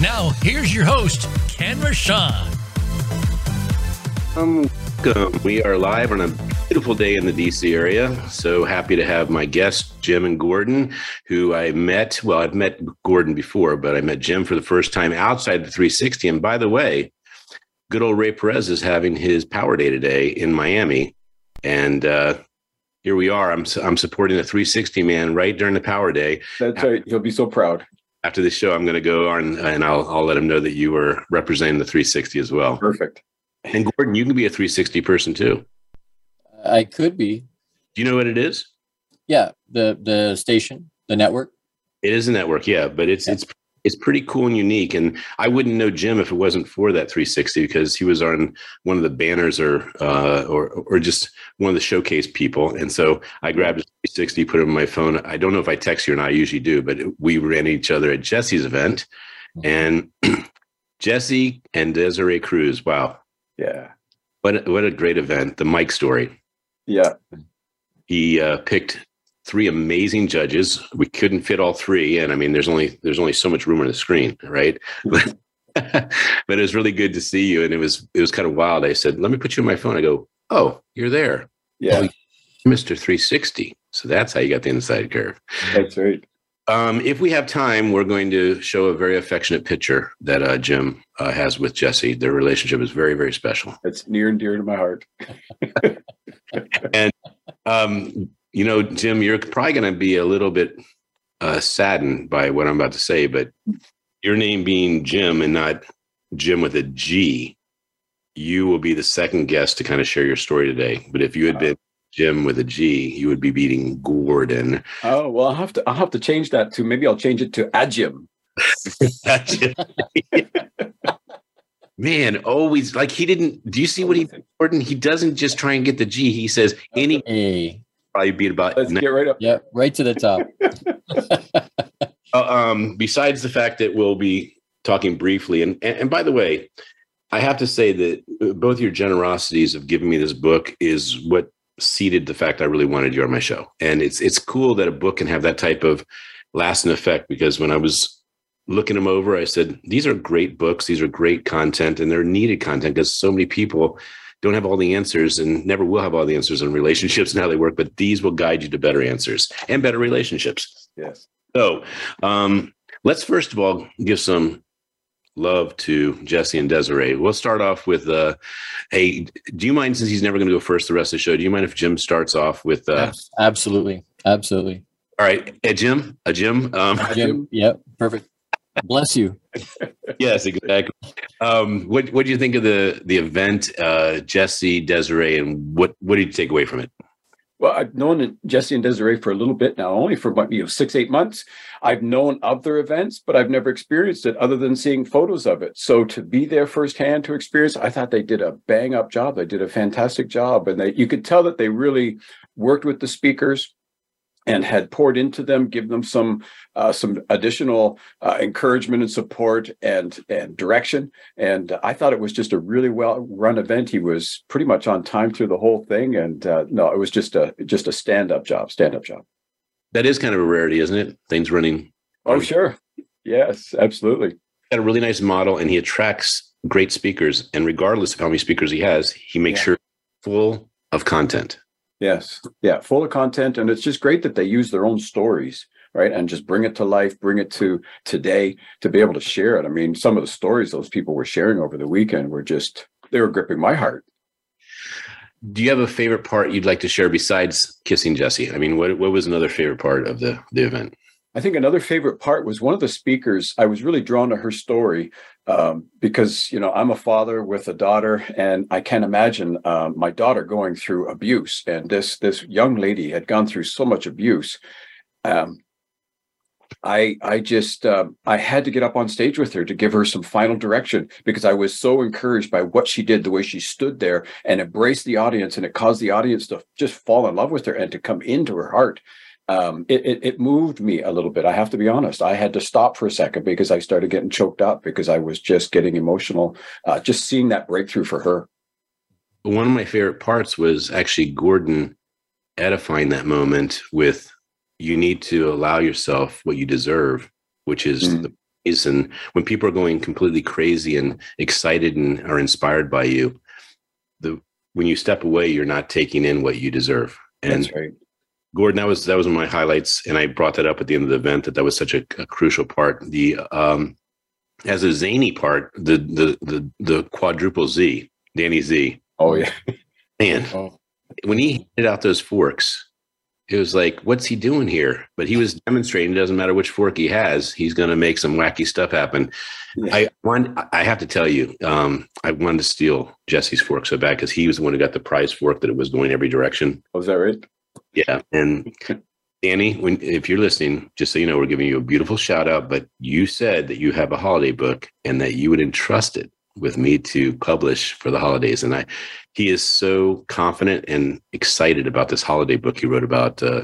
Now, here's your host, Ken Rochon. Um, welcome. We are live on a beautiful day in the DC area. So happy to have my guests, Jim and Gordon, who I met. Well, I've met Gordon before, but I met Jim for the first time outside the 360. And by the way, good old Ray Perez is having his power day today in Miami. And uh, here we are. I'm, I'm supporting the 360 man right during the power day. That's right. He'll be so proud. After the show, I'm going to go on and I'll, I'll let him know that you were representing the 360 as well. Perfect. And Gordon, you can be a 360 person too. I could be. Do you know what it is? Yeah, the the station, the network. It is a network, yeah, but it's yeah. it's it's pretty cool and unique. And I wouldn't know Jim if it wasn't for that 360 because he was on one of the banners or uh, or or just one of the showcase people. And so I grabbed his 360, put it on my phone. I don't know if I text you or not. I usually do, but we ran each other at Jesse's event, and Jesse and Desiree Cruz. Wow. Yeah. What what a great event! The Mike story. Yeah. He uh, picked three amazing judges. We couldn't fit all three, and I mean, there's only there's only so much room on the screen, right? but it was really good to see you, and it was it was kind of wild. I said, "Let me put you on my phone." I go, "Oh, you're there." Yeah, oh, Mr. 360. So that's how you got the inside curve. That's right. Um, if we have time, we're going to show a very affectionate picture that uh, Jim uh, has with Jesse. Their relationship is very, very special. It's near and dear to my heart. and um, you know, Jim, you're probably going to be a little bit uh, saddened by what I'm about to say, but your name being Jim and not Jim with a G, you will be the second guest to kind of share your story today. But if you had been Jim with a G, you would be beating Gordon. Oh well, I'll have to I'll have to change that to maybe I'll change it to Ajim. Man, always like he didn't. Do you see what he Gordon? He doesn't just try and get the G. He says any. Probably beat about. Let's get right up. Yeah, right to the top. uh, um, besides the fact that we'll be talking briefly, and, and and by the way, I have to say that uh, both your generosities of giving me this book is what seeded the fact I really wanted you on my show. And it's it's cool that a book can have that type of lasting effect because when I was looking them over, I said, these are great books, these are great content, and they're needed content because so many people don't have all the answers and never will have all the answers on relationships and how they work, but these will guide you to better answers and better relationships. Yes. So um, let's first of all give some love to Jesse and Desiree. We'll start off with uh hey, do you mind since he's never gonna go first the rest of the show? Do you mind if Jim starts off with uh absolutely. Absolutely. All right. Hey, Jim, a Jim. Um Jim, yep, perfect. Bless you. yes, exactly. Um, what what do you think of the the event, uh, Jesse, Desiree, and what what did you take away from it? Well, I've known Jesse and Desiree for a little bit now, only for you know six eight months. I've known of their events, but I've never experienced it other than seeing photos of it. So to be there firsthand to experience, I thought they did a bang up job. They did a fantastic job, and they, you could tell that they really worked with the speakers and had poured into them, give them some uh, some additional uh, encouragement and support and and direction. And I thought it was just a really well run event. He was pretty much on time through the whole thing, and uh, no, it was just a just a stand up job, stand up job. That is kind of a rarity, isn't it? Things running. Oh, sure. Yes, absolutely. Got a really nice model, and he attracts great speakers. And regardless of how many speakers he has, he makes yeah. sure full of content. Yes. Yeah. Full of content. And it's just great that they use their own stories, right? And just bring it to life, bring it to today to be able to share it. I mean, some of the stories those people were sharing over the weekend were just, they were gripping my heart. Do you have a favorite part you'd like to share besides kissing Jesse? I mean, what, what was another favorite part of the, the event? I think another favorite part was one of the speakers. I was really drawn to her story um, because you know I'm a father with a daughter, and I can't imagine uh, my daughter going through abuse. And this this young lady had gone through so much abuse, um, I I just um, I had to get up on stage with her to give her some final direction because I was so encouraged by what she did, the way she stood there and embraced the audience, and it caused the audience to just fall in love with her and to come into her heart. Um, it, it, it moved me a little bit. I have to be honest. I had to stop for a second because I started getting choked up because I was just getting emotional, uh, just seeing that breakthrough for her. One of my favorite parts was actually Gordon edifying that moment with you need to allow yourself what you deserve, which is mm. the reason when people are going completely crazy and excited and are inspired by you, the when you step away, you're not taking in what you deserve. And That's right. Gordon, that was that was one of my highlights, and I brought that up at the end of the event that that was such a, a crucial part. The um, as a zany part, the the the the quadruple Z, Danny Z. Oh yeah, man. Oh. When he handed out those forks, it was like, what's he doing here? But he was demonstrating. It doesn't matter which fork he has, he's going to make some wacky stuff happen. Yeah. I want. I have to tell you, um, I wanted to steal Jesse's fork so bad because he was the one who got the prize fork that it was going every direction. Was oh, that right? Yeah, and Danny, when if you're listening, just so you know, we're giving you a beautiful shout out. But you said that you have a holiday book and that you would entrust it with me to publish for the holidays, and I he is so confident and excited about this holiday book he wrote about uh,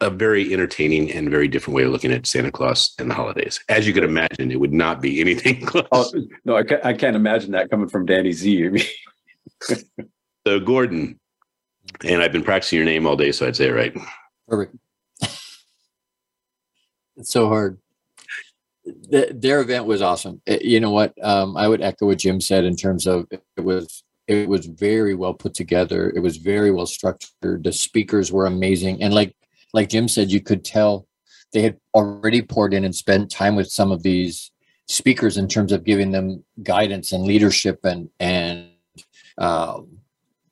a very entertaining and very different way of looking at Santa Claus and the holidays. As you could imagine, it would not be anything close. Oh, no, I can't, I can't imagine that coming from Danny Z. so, Gordon, and I've been practicing your name all day, so I'd say it right. Perfect. it's so hard. The, their event was awesome. It, you know what? Um, I would echo what Jim said in terms of it was it was very well put together. It was very well structured. The speakers were amazing, and like like Jim said, you could tell they had already poured in and spent time with some of these speakers in terms of giving them guidance and leadership and and um,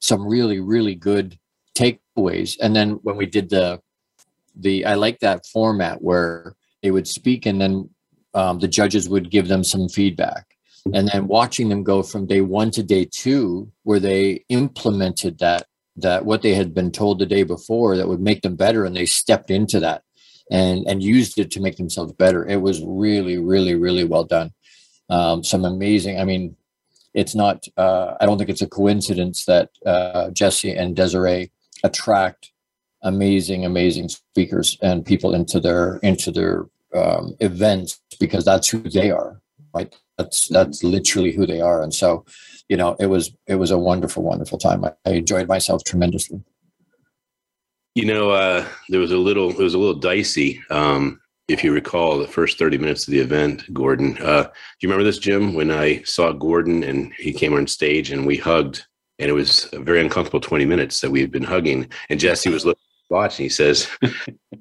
some really really good takeaways. And then when we did the the I like that format where they would speak and then um, the judges would give them some feedback. And then watching them go from day one to day two where they implemented that that what they had been told the day before that would make them better and they stepped into that and and used it to make themselves better. It was really really really well done. Um, some amazing i mean it's not uh, i don't think it's a coincidence that uh, jesse and desiree attract amazing amazing speakers and people into their into their um, events because that's who they are right? That's that's literally who they are. And so you know it was it was a wonderful wonderful time. I, I enjoyed myself tremendously. You know uh there was a little it was a little dicey um if you recall the first 30 minutes of the event gordon uh do you remember this jim? When i saw gordon and he came on stage and we hugged and it was a very uncomfortable 20 minutes that we had been hugging. And jesse was looking watch and he says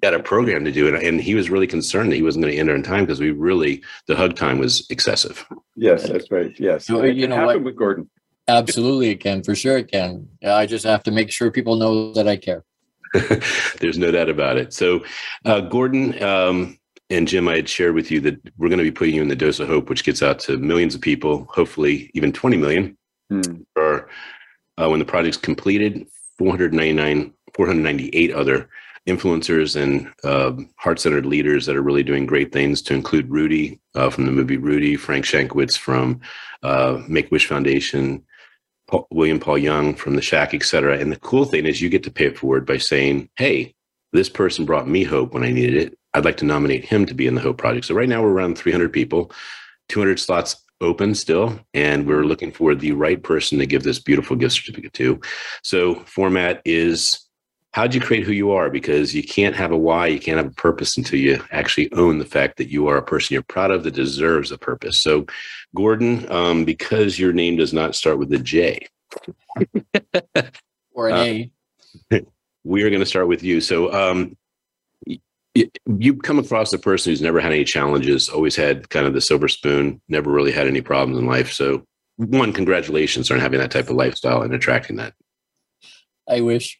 got a program to do. It and he was really concerned that he wasn't going to enter in time because we really the hug time was excessive. Yes that's right. Yes. So, you know what? with gordon. Absolutely it can. For sure it can. I just have to make sure people know that i care. There's no doubt about it. So uh, gordon um, and jim i had shared with you that we're going to be putting you in the dose of hope which gets out to millions of people hopefully even 20 million. Hmm. or uh, when the project's completed 499 498 other influencers and uh, heart-centered leaders that are really doing great things to include rudy uh, from the movie rudy frank shankwitz from uh, make-wish foundation Paul, william paul young from the shack etc and the cool thing is you get to pay it forward by saying hey this person brought me hope when i needed it i'd like to nominate him to be in the hope project so right now we're around 300 people 200 slots open still and we're looking for the right person to give this beautiful gift certificate to so format is how'd you create who you are? Because you can't have a why, you can't have a purpose until you actually own the fact that you are a person you're proud of that deserves a purpose. So, Gordon, um, because your name does not start with a J or an uh, A, we are going to start with you. So, um, you come across a person who's never had any challenges, always had kind of the silver spoon, never really had any problems in life. So, one, congratulations on having that type of lifestyle and attracting that. I wish.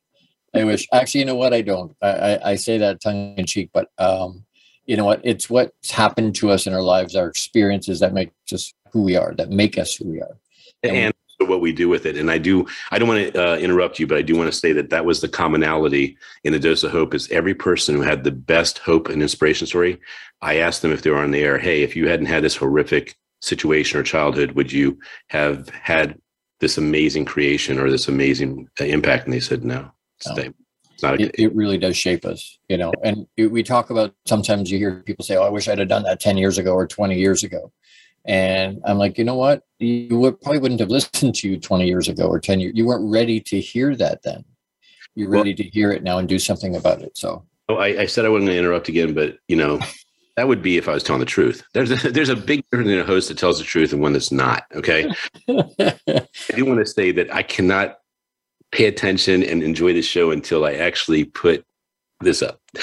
I wish. Actually, you know what? I don't. I, I, I say that tongue in cheek, but um, you know what? It's what's happened to us in our lives, our experiences that make us who we are, that make us who we are. And, and what we do with it. And I do, I don't want to uh, interrupt you, but I do want to say that that was the commonality in the dose of hope is every person who had the best hope and inspiration story. I asked them if they were on the air, Hey, if you hadn't had this horrific situation or childhood, would you have had this amazing creation or this amazing uh, impact? And they said, no, it's, no. it's not. A, it, it, really does shape us, you know, and we talk about, sometimes you hear people say, Oh, I wish I'd have done that 10 years ago or 20 years ago and I'm like, you know what? You would, probably wouldn't have listened to you 20 years ago or 10 years. You weren't ready to hear that then. You're ready well, to hear it now and do something about it. So, oh, I, I said I wasn't going to interrupt again, but you know, that would be if I was telling the truth. There's a, there's a big difference in a host that tells the truth and one that's not. Okay. I do want to say that I cannot pay attention and enjoy the show until I actually put this up.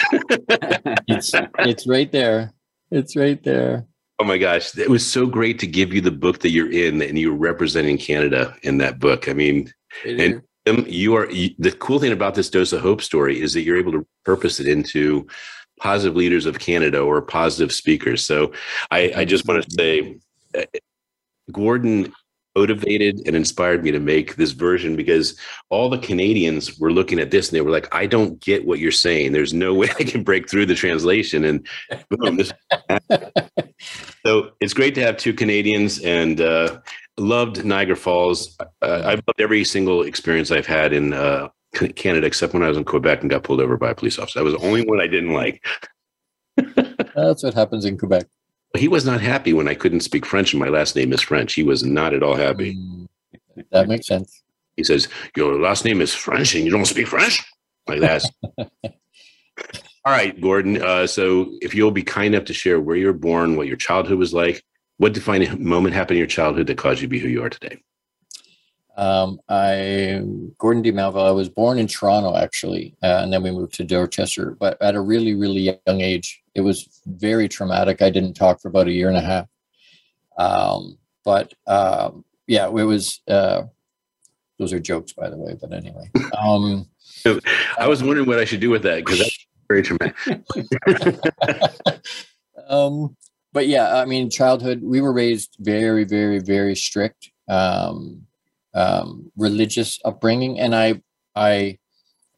it's, it's right there. It's right there. Oh my gosh, it was so great to give you the book that you're in, and you're representing Canada in that book. I mean, and you are the cool thing about this dose of hope story is that you're able to purpose it into positive leaders of Canada or positive speakers. So I, I just want to say, uh, Gordon motivated and inspired me to make this version because all the Canadians were looking at this and they were like, I don't get what you're saying. There's no way I can break through the translation. And boom, this so it's great to have two Canadians and uh, loved Niagara Falls. Uh, I've loved every single experience I've had in uh, Canada, except when I was in Quebec and got pulled over by a police officer. That was the only one I didn't like. That's what happens in Quebec. He was not happy when I couldn't speak French and my last name is French. He was not at all happy. Mm, that makes sense. He says, Your last name is French and you don't speak French? Like that. all right, Gordon. Uh, so if you'll be kind enough to share where you were born, what your childhood was like, what defining moment happened in your childhood that caused you to be who you are today? Um, I Gordon D. Malville. I was born in Toronto actually, uh, and then we moved to Dorchester. But at a really, really young age, it was very traumatic. I didn't talk for about a year and a half. Um, but um, yeah, it was. Uh, those are jokes, by the way. But anyway, um, I was wondering what I should do with that because very um, but yeah, I mean, childhood. We were raised very, very, very strict. Um, um, religious upbringing, and I, I,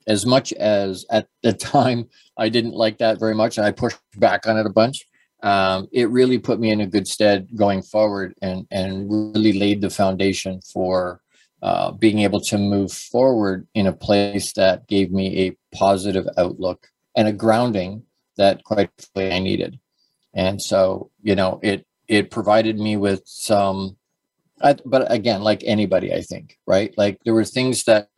as much as at the time I didn't like that very much, and I pushed back on it a bunch. Um, it really put me in a good stead going forward, and and really laid the foundation for uh, being able to move forward in a place that gave me a positive outlook and a grounding that quite frankly I needed. And so, you know, it it provided me with some I, but again, like anybody, I think, right? Like there were things that,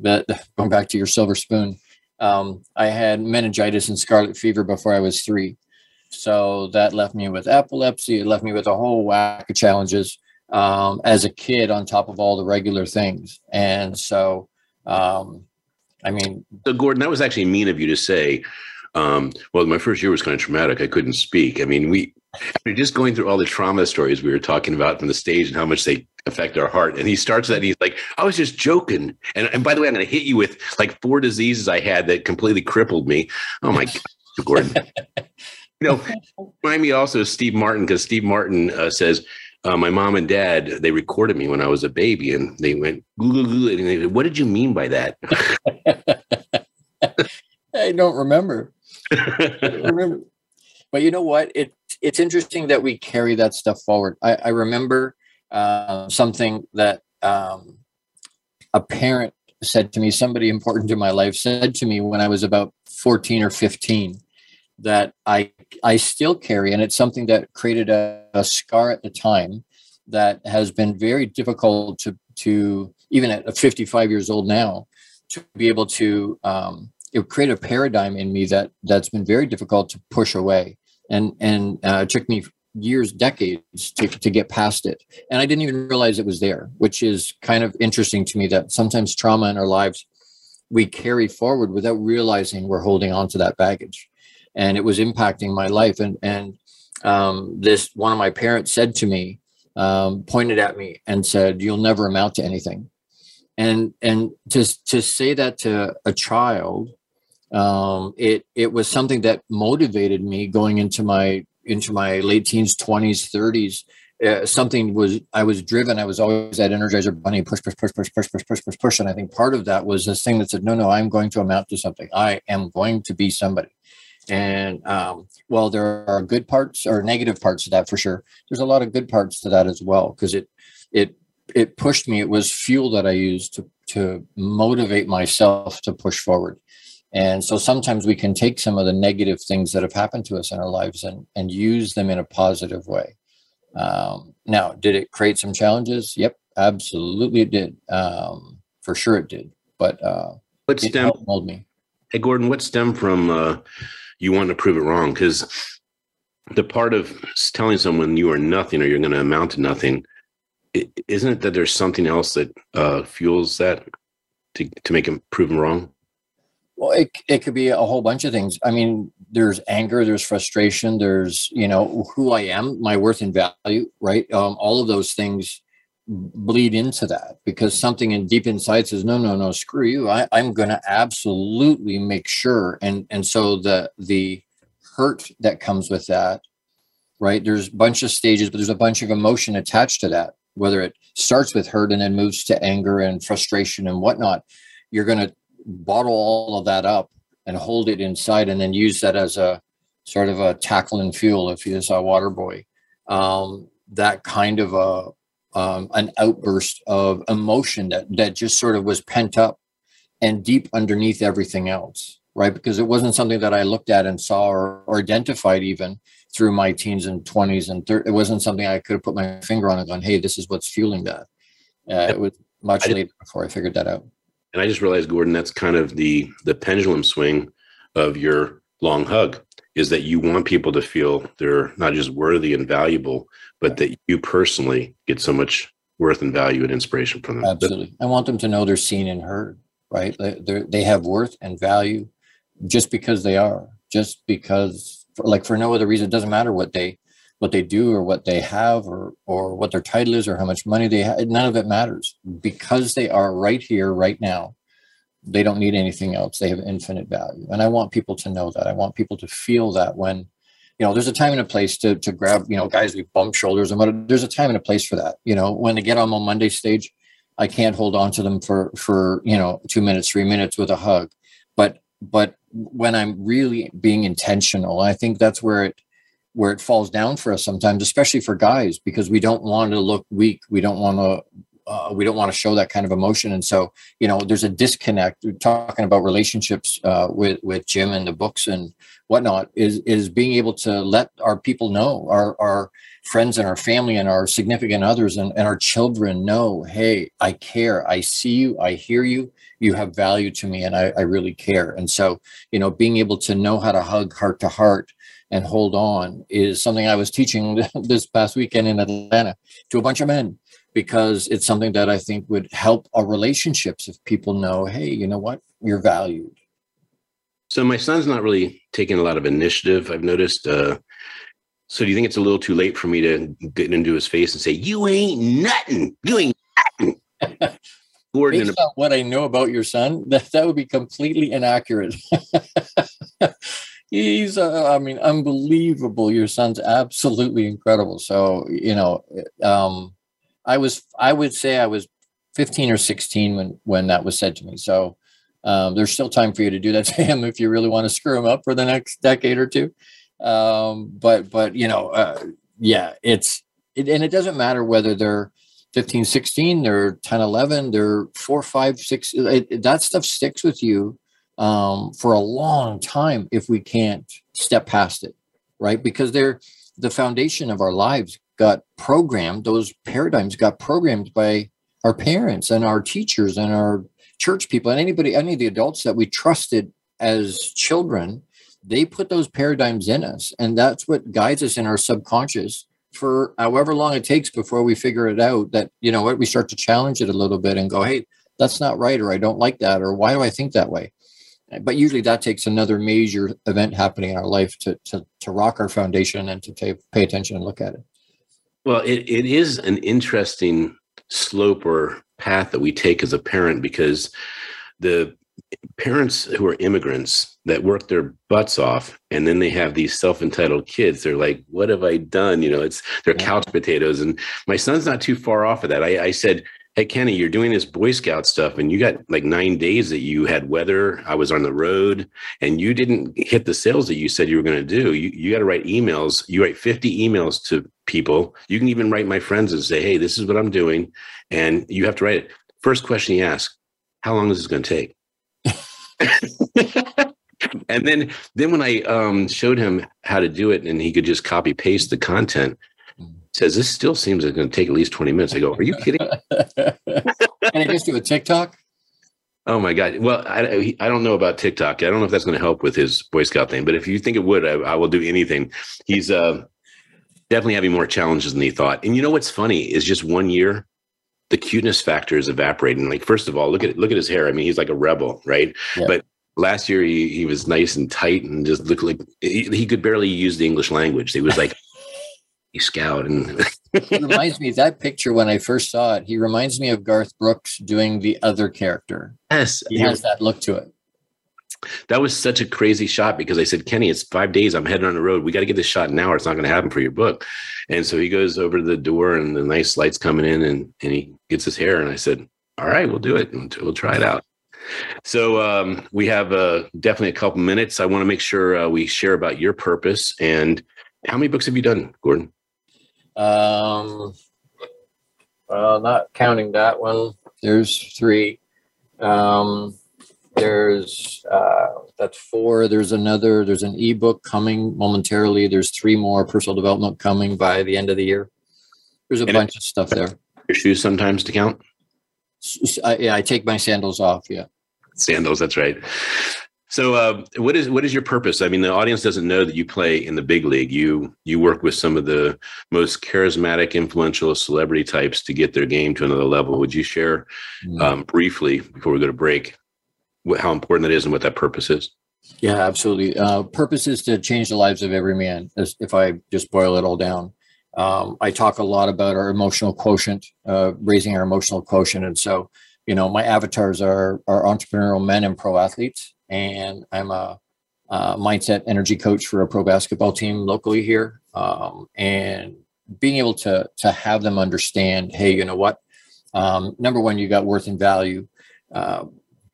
that going back to your silver spoon, um, I had meningitis and scarlet fever before I was three. So that left me with epilepsy. It left me with a whole whack of challenges um, as a kid on top of all the regular things. And so, um, I mean, so Gordon, that was actually mean of you to say. Um, well, my first year was kind of traumatic. I couldn't speak. I mean, we after just going through all the trauma stories we were talking about from the stage and how much they affect our heart. And he starts that he's like, I was just joking. And, and by the way, I'm going to hit you with like four diseases I had that completely crippled me. Oh my God, Gordon. you know, remind me also of Steve Martin because Steve Martin uh, says, uh, my mom and dad, they recorded me when I was a baby and they went, and they said, what did you mean by that? I don't remember. I don't remember. But you know what? It it's interesting that we carry that stuff forward. I, I remember uh, something that um, a parent said to me, somebody important in my life said to me when I was about 14 or 15 that I I still carry, and it's something that created a, a scar at the time that has been very difficult to to even at 55 years old now to be able to um, it created a paradigm in me that that's been very difficult to push away. And and uh, it took me years decades to, to get past it. And i didn't even realize it was there which is kind of interesting to me that sometimes trauma in our lives we carry forward without realizing we're holding on to that baggage. And it was impacting my life. And and um, this one of my parents said to me um, pointed at me and said you'll never amount to anything and and to to say that to a child um, it it was something that motivated me going into my into my late teens 20s 30s uh, something was I was driven. I was always that Energizer Bunny push, push, push, push, push, push, push, push, push. And I think part of that was this thing that said, no, no, I'm going to amount to something. I am going to be somebody. And um, well, there are good parts or negative parts to that for sure. There's a lot of good parts to that as well because it it it pushed me. It was fuel that I used to to motivate myself to push forward. And so sometimes we can take some of the negative things that have happened to us in our lives and and use them in a positive way. Um, now, did it create some challenges? Yep, absolutely it did. Um, for sure it did. But uh, what stem mold me. Hey Gordon, what stem from uh, you want to prove it wrong? Because the part of telling someone you are nothing or you're going to amount to nothing, isn't it that there's something else that uh, fuels that to to make them prove them wrong? Well, it, it could be a whole bunch of things. I mean, there's anger, there's frustration, there's, you know, who I am, my worth and value, right? Um, all of those things bleed into that because something in deep inside says, no, no, no, screw you. I, I'm going to absolutely make sure. And, and so the, the hurt that comes with that, right? There's a bunch of stages, but there's a bunch of emotion attached to that, whether it starts with hurt and then moves to anger and frustration and whatnot. You're going to bottle all of that up and hold it inside and then use that as a sort of a tackle and fuel if you saw a water boy um, that kind of a um, an outburst of emotion that that just sort of was pent up and deep underneath everything else right because it wasn't something that i looked at and saw or, or identified even through my teens and 20s and thir- it wasn't something i could have put my finger on and gone hey this is what's fueling that uh, it was much later before i figured that out and I just realized, Gordon, that's kind of the the pendulum swing of your long hug is that you want people to feel they're not just worthy and valuable, but that you personally get so much worth and value and inspiration from them. Absolutely. I want them to know they're seen and heard, right? They they have worth and value just because they are, just because like for no other reason. It doesn't matter what they what they do or what they have or or what their title is or how much money they have none of it matters. Because they are right here right now they don't need anything else. They have infinite value. And i want people to know that. I want people to feel that when you know there's a time and a place to to grab you know guys we bump shoulders and what there's a time and a place for that. You know when they get on the monday stage i can't hold on to them for for you know two minutes three minutes with a hug. But but when i'm really being intentional i think that's where it where it falls down for us sometimes, especially for guys, because we don't want to look weak. We don't want to. Uh, we don't want to show that kind of emotion, and so you know, there's a disconnect. We're talking about relationships uh, with with Jim and the books and whatnot. Is is being able to let our people know, our our friends and our family and our significant others and, and our children know, hey, I care. I see you. I hear you. You have value to me, and I, I really care. And so, you know, being able to know how to hug heart to heart and hold on is something I was teaching this past weekend in Atlanta to a bunch of men because it's something that I think would help our relationships if people know, hey, you know what, you're valued. So my son's not really taking a lot of initiative. I've noticed. Uh, so do you think it's a little too late for me to get into his face and say, "You ain't nothing. You ain't nothing"? Based on what I know about your son, that that would be completely inaccurate. he's uh, i mean unbelievable your son's absolutely incredible so you know um i was i would say i was 15 or 16 when when that was said to me so um, there's still time for you to do that to him if you really want to screw him up for the next decade or two um but but you know uh, yeah it's it, and it doesn't matter whether they're 15 16 they're 10 11 they're 4 5 6 it, that stuff sticks with you um, for a long time if we can't step past it, right? Because they're the foundation of our lives got programmed, those paradigms got programmed by our parents and our teachers and our church people and anybody, any of the adults that we trusted as children, they put those paradigms in us. And that's what guides us in our subconscious for however long it takes before we figure it out that, you know what, we start to challenge it a little bit and go, hey, that's not right, or I don't like that, or why do I think that way? but usually that takes another major event happening in our life to to, to rock our foundation and to pay, pay attention and look at it well it, it is an interesting slope or path that we take as a parent because the parents who are immigrants that work their butts off and then they have these self-entitled kids they're like what have i done? You know it's they're couch potatoes. And my son's not too far off of that. I, I said hey kenny you're doing this boy scout stuff and you got like nine days that you had weather i was on the road and you didn't hit the sales that you said you were going to do. You, you got to write emails you write 50 emails to people you can even write my friends and say hey this is what i'm doing and you have to write it first question he asks how long is this going to take and then then when I um, showed him how to do it and he could just copy paste the content, says this still seems like it's going to take at least 20 minutes. I go, are you kidding? Can I just do a TikTok? Oh my God. Well, I, I don't know about TikTok. I don't know if that's going to help with his Boy Scout thing, but if you think it would, I, I will do anything. He's uh, definitely having more challenges than he thought. And you know what's funny is just one year, the cuteness factor is evaporating. Like, first of all, look at look at his hair. I mean, he's like a rebel, right? Yeah. But last year he, he was nice and tight and just looked like he, he could barely use the English language. He was like he scout and it reminds me that picture when I first saw it. He reminds me of Garth Brooks doing the other character. Yes, he has that look to it. That was such a crazy shot because I said, Kenny, it's five days. I'm heading on the road. We got to get this shot now, or it's not going to happen for your book. And so he goes over to the door, and the nice lights coming in, and and he gets his hair. And I said, All right, we'll do it. We'll try it out. So um, we have uh, definitely a couple minutes. I want to make sure uh, we share about your purpose and how many books have you done, Gordon? Um, well, not counting that one. There's three. Um, there's uh, that's four. There's another. There's an ebook coming momentarily. There's three more personal development coming by the end of the year. There's a and bunch of stuff there. Your shoes sometimes to count. I, yeah, I take my sandals off. Yeah, sandals. That's right. So, uh, what is what is your purpose? I mean, the audience doesn't know that you play in the big league. You you work with some of the most charismatic, influential celebrity types to get their game to another level. Would you share mm. um, briefly before we go to break how important that is and what that purpose is? Yeah, absolutely. Uh, purpose is to change the lives of every man. If I just boil it all down, um, I talk a lot about our emotional quotient, uh, raising our emotional quotient, and so you know my avatars are are entrepreneurial men and pro athletes and i'm a, a mindset energy coach for a pro basketball team locally here um, and being able to to have them understand hey you know what um, number one you got worth and value uh,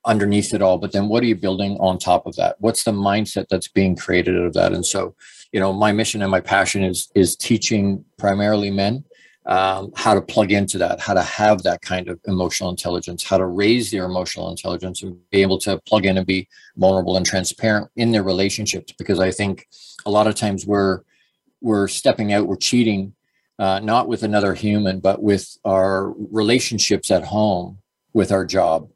underneath it all but then what are you building on top of that what's the mindset that's being created out of that and so you know my mission and my passion is is teaching primarily men um, how to plug into that, how to have that kind of emotional intelligence, how to raise their emotional intelligence and be able to plug in and be vulnerable and transparent in their relationships. Because I think a lot of times we're we're stepping out, we're cheating, uh, not with another human, but with our relationships at home, with our job,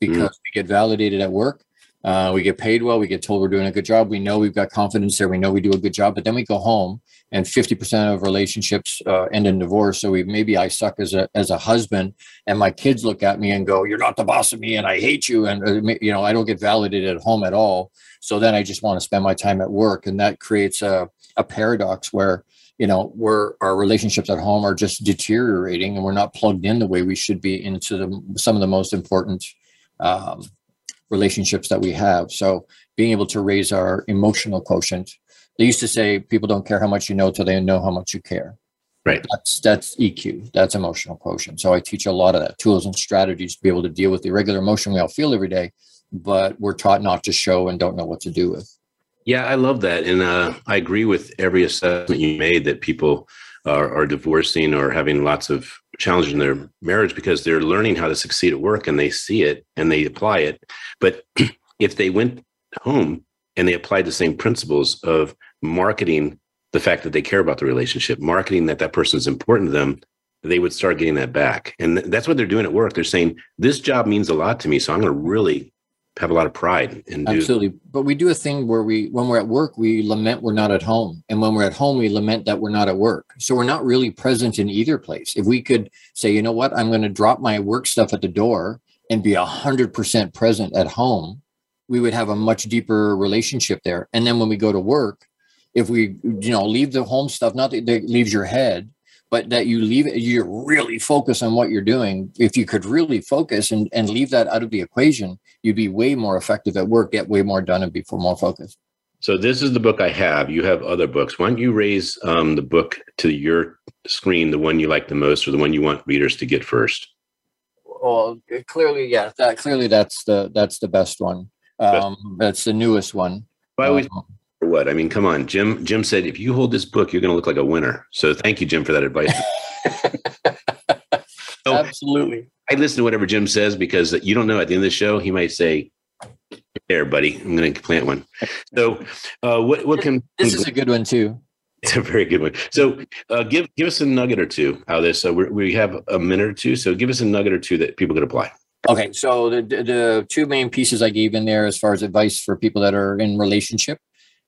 because mm. we get validated at work. Uh, we get paid well. We get told we're doing a good job. We know we've got confidence there. We know we do a good job. But then we go home and 50% of relationships uh, end in divorce so we maybe i suck as a as a husband and my kids look at me and go you're not the boss of me and i hate you and uh, you know i don't get validated at home at all so then i just want to spend my time at work and that creates a, a paradox where you know where our relationships at home are just deteriorating and we're not plugged in the way we should be into the, some of the most important um, relationships that we have so being able to raise our emotional quotient they used to say people don't care how much you know till they know how much you care. Right. That's that's EQ. That's emotional quotient. So I teach a lot of that tools and strategies to be able to deal with the regular emotion we all feel every day, but we're taught not to show and don't know what to do with. Yeah, I love that, and uh, I agree with every assessment you made that people are, are divorcing or having lots of challenges in their marriage because they're learning how to succeed at work and they see it and they apply it. But if they went home and they applied the same principles of marketing the fact that they care about the relationship, marketing that that person is important to them, they would start getting that back. And that's what they're doing at work. They're saying, this job means a lot to me. So I'm going to really have a lot of pride in absolutely. But we do a thing where we when we're at work we lament we're not at home. And when we're at home we lament that we're not at work. So we're not really present in either place. If we could say you know what? I'm going to drop my work stuff at the door and be 100% present at home we would have a much deeper relationship there. And then when we go to work if we you know leave the home stuff not that it leaves your head but that you leave it you really focus on what you're doing. If you could really focus and, and leave that out of the equation you'd be way more effective at work, get way more done, and be more focused. So this is the book I have. You have other books. Why don't you raise um, the book to your screen, the one you like the most, or the one you want readers to get first? Well, clearly, yeah, that clearly that's the that's the best one. Um, that's the newest one. I always um, what I mean. Come on, Jim. Jim said if you hold this book, you're going to look like a winner. So thank you, Jim, for that advice. so, Absolutely. I listen to whatever Jim says because you don't know at the end of the show he might say, "There, buddy, I'm going to plant one." So, uh, what what can this is a good one too. It's a very good one. So, uh, give give us a nugget or two out of this. So we have a minute or two. So, give us a nugget or two that people could apply. Okay, so the the two main pieces I gave in there as far as advice for people that are in relationship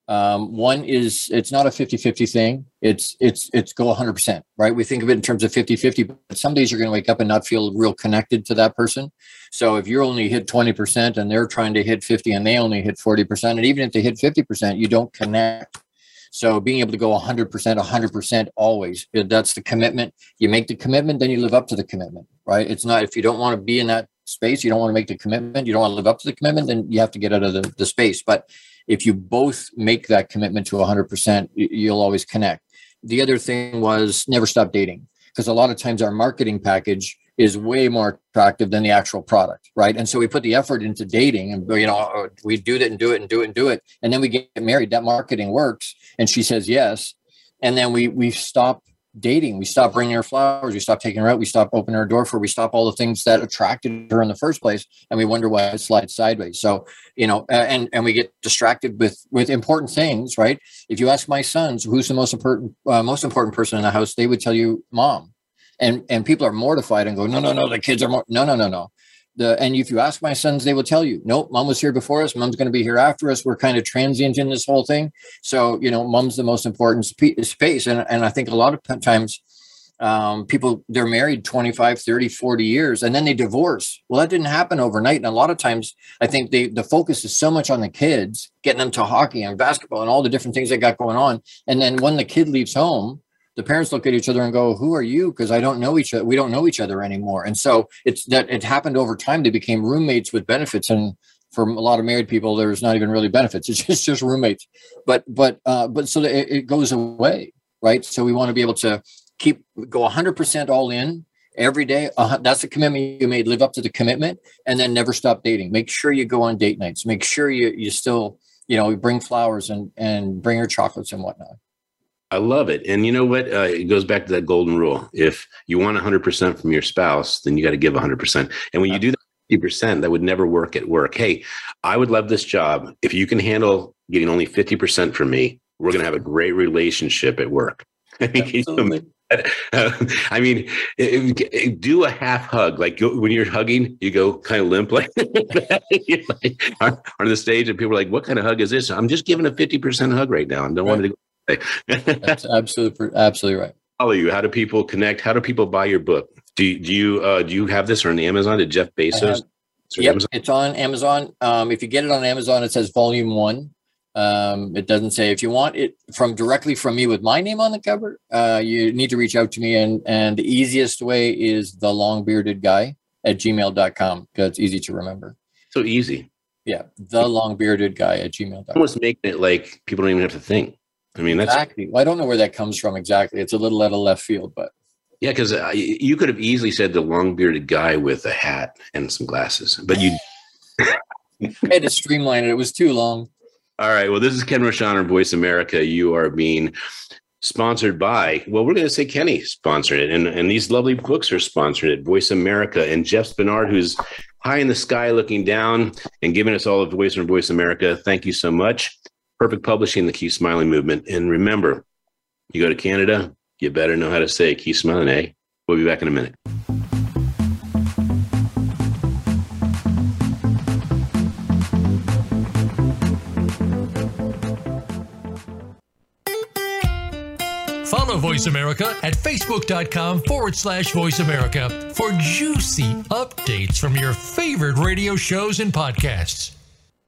um, one is it's not a 50-50 thing. It's it's it's go 100%, right? We think of it in terms of 50-50, but some days you're going to wake up and not feel real connected to that person. So if you're only hit 20% and they're trying to hit 50 and they only hit 40%, and even if they hit 50%, you don't connect. So being able to go 100%, 100% always, that's the commitment. You make the commitment, then you live up to the commitment, right? It's not if you don't want to be in that space, you don't want to make the commitment, you don't want to live up to the commitment, then you have to get out of the, the space. But if you both make that commitment to 100%, you'll always connect. The other thing was never stop dating because a lot of times our marketing package is way more attractive than the actual product, right? And so we put the effort into dating and you know uh, we do it and do it and do it and do it and then we get married that marketing works and she says yes and then we we stop dating. We stop bringing her flowers. We stop taking her out. We stop opening her door for. Her. We stop all the things that attracted her in the first place, and we wonder why it slides sideways. So you know, and and we get distracted with with important things, right? If you ask my sons who's the most important uh, most important person in the house, they would tell you mom, and and people are mortified and go, no, no, no, the kids are more. No, no, no, no the and if you ask my sons they will tell you nope mom was here before us. Mom's going to be here after us. We're kind of transient in this whole thing. So you know mom's the most important sp- space. And, and i think a lot of times um, people they're married 25 30 40 years and then they divorce. Well that didn't happen overnight. And a lot of times i think they the focus is so much on the kids getting them to hockey and basketball and all the different things they got going on. And then when the kid leaves home the parents look at each other and go, "Who are you?" Because I don't know each other. We don't know each other anymore. And so it's that it happened over time. They became roommates with benefits, and for a lot of married people, there's not even really benefits. It's just just roommates. But but uh, but so it, it goes away, right? So we want to be able to keep go 100% all in every day. Uh, that's a commitment you made. Live up to the commitment, and then never stop dating. Make sure you go on date nights. Make sure you you still you know bring flowers and and bring her chocolates and whatnot. I love it. And you know what? Uh, it goes back to that golden rule. If you want 100% from your spouse, then you got to give 100%. And when you do that 50%, that would never work at work. Hey, I would love this job. If you can handle getting only 50% from me, we're going to have a great relationship at work. I mean, do a half hug. Like when you're hugging, you go kind of limp, like, like on the stage, and people are like, "What kind of hug is this?" I'm just giving a 50% hug right now, and don't right. want to go that's absolutely absolutely right. Follow you. How do people connect? How do people buy your book? Do you, do you uh, do you have this on Amazon? Did Jeff Bezos? Yep, Amazon? it's on Amazon. Um, if you get it on Amazon, it says Volume One. Um, it doesn't say if you want it from directly from me with my name on the cover. Uh, you need to reach out to me, and and the easiest way is the long bearded guy at gmail.com because it's easy to remember. So easy. Yeah, the long bearded guy at gmail.com. Almost making it like people don't even have to think. I mean, that's exactly. Well, I don't know where that comes from exactly. It's a little out of left field, but yeah, because uh, you could have easily said the long bearded guy with a hat and some glasses, but you had to streamline it. It was too long. All right. Well, this is Ken Rochon on Voice America. You are being sponsored by, well, we're going to say Kenny sponsored it. And, and these lovely books are sponsored at Voice America. And Jeff Spenard, who's high in the sky looking down and giving us all of voice from Voice America. Thank you so much. Perfect Publishing, the Keep Smiling movement. And remember, you go to Canada, you better know how to say Keep Smiling, eh? We'll be back in a minute. Follow Voice America at facebook.com forward slash voice America for juicy updates from your favorite radio shows and podcasts.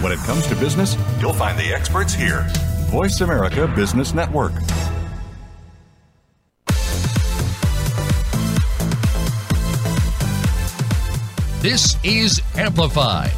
When it comes to business, you'll find the experts here. Voice America Business Network. This is Amplified.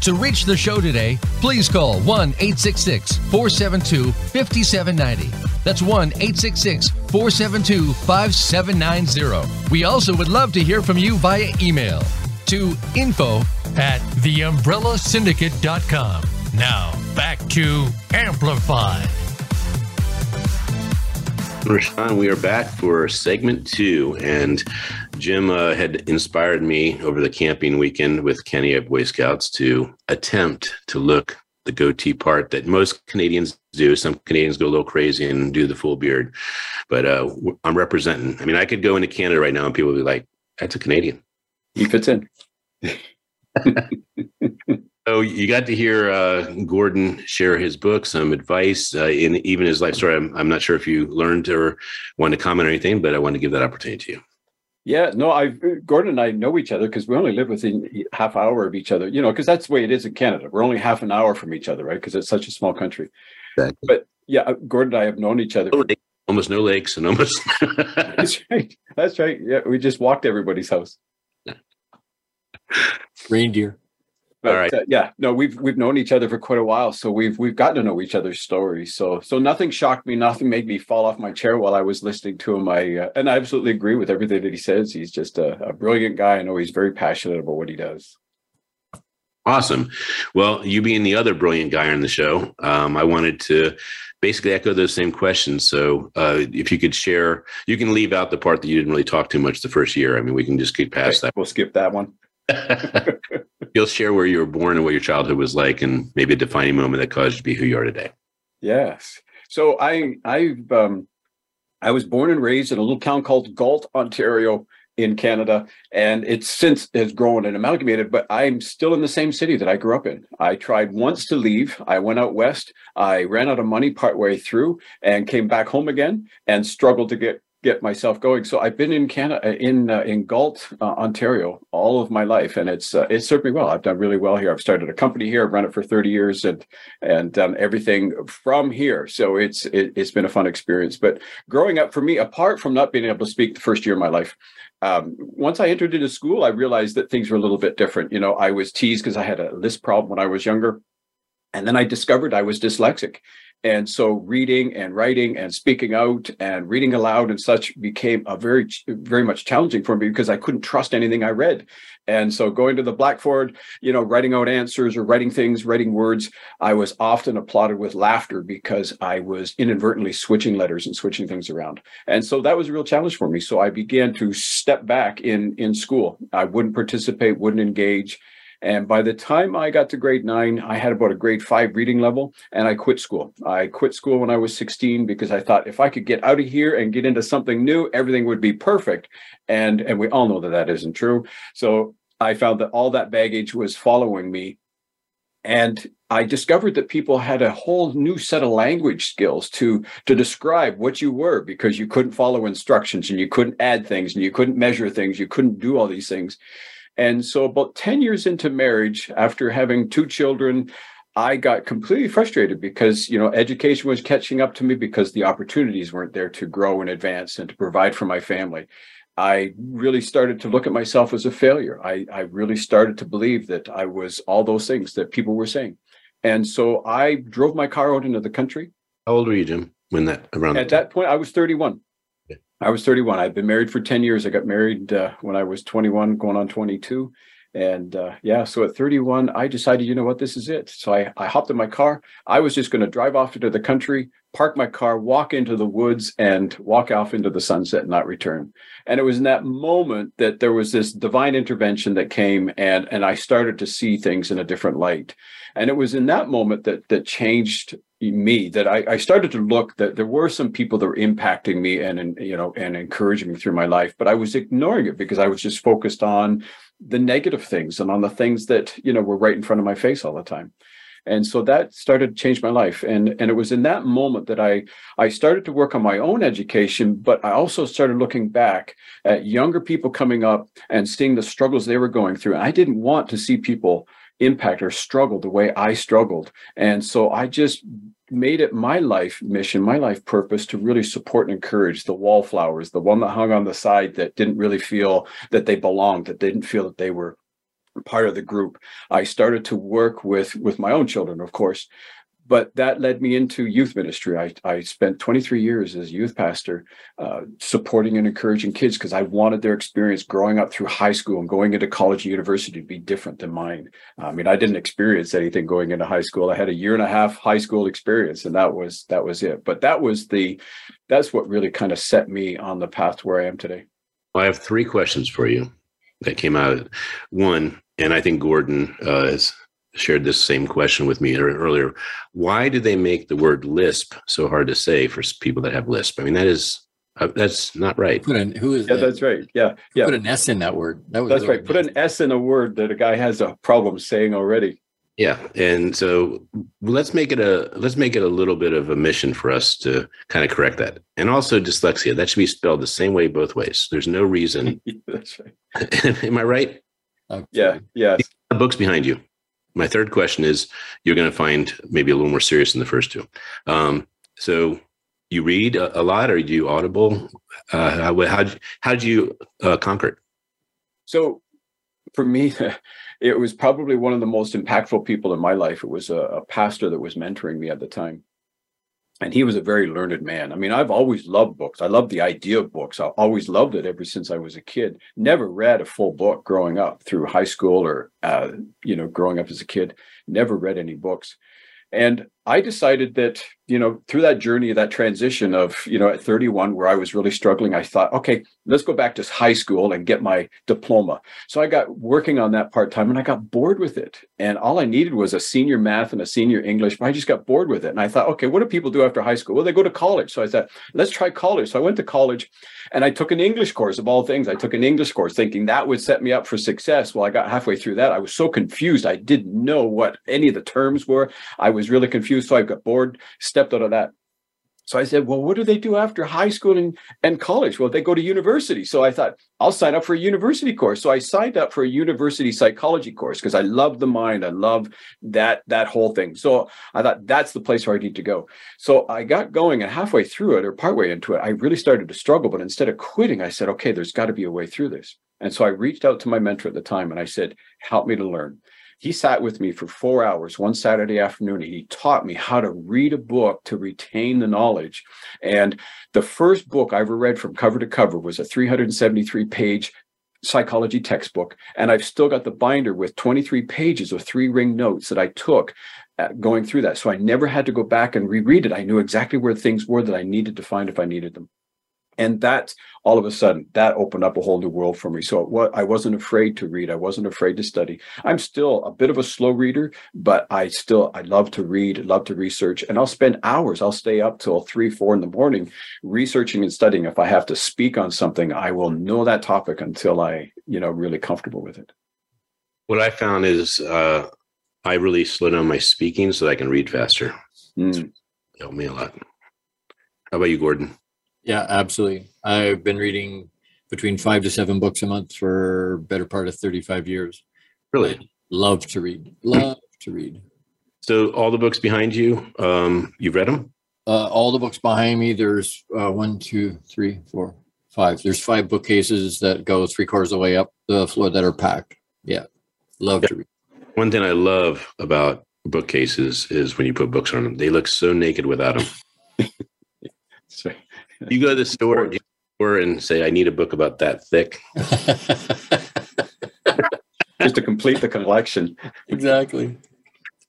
To reach the show today, please call 1 866 472 5790. That's 1 866 472 5790. We also would love to hear from you via email to info at theumbrellasyndicate.com. Now, back to Amplify. Rashawn, we are back for segment two. And Jim uh, had inspired me over the camping weekend with Kenny at Boy Scouts to attempt to look the goatee part that most Canadians do. Some Canadians go a little crazy and do the full beard. But uh, I'm representing. I mean, I could go into Canada right now and people would be like, that's a Canadian. He fits in. so you got to hear uh, Gordon share his book, some advice uh, in even his life story. I'm, I'm not sure if you learned or wanted to comment or anything, but I want to give that opportunity to you. Yeah, no, I Gordon and I know each other because we only live within half hour of each other. You know, because that's the way it is in Canada. We're only half an hour from each other, right? Because it's such a small country. Exactly. But yeah, uh, Gordon and I have known each other. No almost no lakes and almost. that's right. That's right. Yeah, we just walked everybody's house. Reindeer. But, All right. Uh, yeah, no, we've we've known each other for quite a while, so we've we've gotten to know each other's stories. So so nothing shocked me, nothing made me fall off my chair while I was listening to him. I uh, and I absolutely agree with everything that he says. He's just a, a brilliant guy. I know he's very passionate about what he does. Awesome. Well, you being the other brilliant guy on the show, um, I wanted to basically echo those same questions. So, uh, if you could share, you can leave out the part that you didn't really talk too much the first year. I mean, we can just get past okay, that. We'll skip that one. You'll share where you were born and what your childhood was like, and maybe a defining moment that caused you to be who you are today. Yes. So I I've um, I was born and raised in a little town called Galt, Ontario, in Canada, and it's since has grown and amalgamated. But I'm still in the same city that I grew up in. I tried once to leave. I went out west. I ran out of money partway through and came back home again and struggled to get get myself going. So I've been in Canada, uh, in uh, in Galt, uh, Ontario, all of my life, and it's uh, it's served me well. I've done really well here. I've started a company here. I've run it for thirty years, and and done everything from here. So it's it, has been a fun experience. But growing up for me, apart from not being able to speak the first year of my life. Um, once I entered into school, I realized that things were a little bit different. You know, I was teased because I had a list problem when I was younger. And then I discovered I was dyslexic. And so reading and writing and speaking out and reading aloud and such became a very, very much challenging for me because I couldn't trust anything I read. And so going to the Blackboard, you know, writing out answers or writing things, writing words, I was often applauded with laughter because I was inadvertently switching letters and switching things around. And so that was a real challenge for me. So I began to step back in in school. I wouldn't participate, wouldn't engage and by the time I got to grade nine, I had about a grade five reading level and I quit school. I quit school when I was 16 because I thought if I could get out of here and get into something new, everything would be perfect. And, and we all know that that isn't true. So I found that all that baggage was following me and I discovered that people had a whole new set of language skills to to describe what you were because you couldn't follow instructions and you couldn't add things and you couldn't measure things, you couldn't do all these things. And so about 10 years into marriage, after having two children, I got completely frustrated because, you know, education was catching up to me because the opportunities weren't there to grow and advance and to provide for my family. I really started to look at myself as a failure. I, I really started to believe that I was all those things that people were saying. And so I drove my car out into the country. How old were you, Jim, when that around? At that point, I was 31. I was 31. I'd been married for 10 years. I got married uh, when I was 21, going on 22. And uh, yeah, so at 31, I decided, you know what, this is it. So I, I hopped in my car. I was just going to drive off into the country, park my car, walk into the woods, and walk off into the sunset and not return. And it was in that moment that there was this divine intervention that came, and and I started to see things in a different light. And it was in that moment that that changed me that I, I, started to look that there were some people that were impacting me and, and you know and encouraging me through my life but i was ignoring it because i was just focused on the negative things and on the things that you know were right in front of my face all the time. And so that started to change my life. And and it was in that moment that i i started to work on my own education but i also started looking back at younger people coming up and seeing the struggles they were going through. And i didn't want to see people impact or struggle the way i struggled and so i just made it my life mission, my life purpose to really support and encourage the wallflowers, the one that hung on the side that didn't really feel that they belonged, that didn't feel that they were part of the group. I started to work with with my own children, of course, but that led me into youth ministry. I, I spent 23 years as a youth pastor, uh, supporting and encouraging kids because I wanted their experience growing up through high school and going into college and university to be different than mine. I mean, I didn't experience anything going into high school. I had a year and a half high school experience, and that was that was it. But that was the that's what really kind of set me on the path to where I am today. Well, I have three questions for you that came out. One, and I think Gordon uh, is shared this same question with me earlier. Why do they make the word Lisp so hard to say for people that have Lisp? I mean, that is uh, that's not right. Put an who is yeah, that? that's right. Yeah, yeah. Put an S in that word. That that's right. Put an S in a word that a guy has a problem saying already. Yeah, and so let's make it a let's make it a little bit of a mission for us to kind of correct that. And also dyslexia that should be spelled the same way both ways. There's no reason. that's right. Am I right? Okay. Yeah. Yeah. The books behind you my third question is you're going to find maybe a little more serious than the first two. Um, so you read a, a, lot or do you audible? Uh, how, how, how did you uh, conquer it? So for me, it was probably one of the most impactful people in my life. It was a, a pastor that was mentoring me at the time and he was a very learned man. I mean, I've always loved books. I love the idea of books. I always loved it ever since I was a kid. Never read a full book growing up through high school or, uh, you know, growing up as a kid. Never read any books. And I decided that, you know, through that journey, that transition of, you know, at 31, where I was really struggling, I thought, okay, let's go back to high school and get my diploma. So I got working on that part time and I got bored with it. And all I needed was a senior math and a senior English, but I just got bored with it. And I thought, okay, what do people do after high school? Well, they go to college. So I thought, let's try college. So I went to college and I took an English course of all things. I took an English course thinking that would set me up for success. Well, I got halfway through that. I was so confused. I didn't know what any of the terms were. I was really confused. So I got bored, stepped out of that. So I said, well, what do they do after high school and, and college? Well, they go to university. So I thought, I'll sign up for a university course. So I signed up for a university psychology course because I love the mind. I love that that whole thing. So I thought that's the place where I need to go. So I got going and halfway through it or partway into it, I really started to struggle. But instead of quitting, I said, okay, there's got to be a way through this. And so I reached out to my mentor at the time and I said, help me to learn he sat with me for four hours one Saturday afternoon. And he taught me how to read a book to retain the knowledge. And the first book I ever read from cover to cover was a 373 page psychology textbook. And I've still got the binder with 23 pages of three ring notes that I took uh, going through that. So I never had to go back and reread it. I knew exactly where things were that I needed to find if I needed them and that all of a sudden that opened up a whole new world for me so what i wasn't afraid to read i wasn't afraid to study i'm still a bit of a slow reader but i still i love to read love to research and i'll spend hours i'll stay up till three four in the morning researching and studying if i have to speak on something i will know that topic until i you know really comfortable with it what i found is uh I really slow down my speaking so that I can read faster. Mm. Help me a lot. How about you, Gordon? Yeah, absolutely. I've been reading between five to seven books a month for better part of 35 years. Really? Love to read. Love to read. So all the books behind you, um, you've read them? Uh, all the books behind me, there's uh, one, two, three, four, five. There's five bookcases that go three quarters of the way up the floor that are packed. Yeah. Love to read. One thing I love about bookcases is when you put books on them, they look so naked without them. So, You go to the store, you go to the store and say, I need a book about that thick. just to complete the collection. exactly.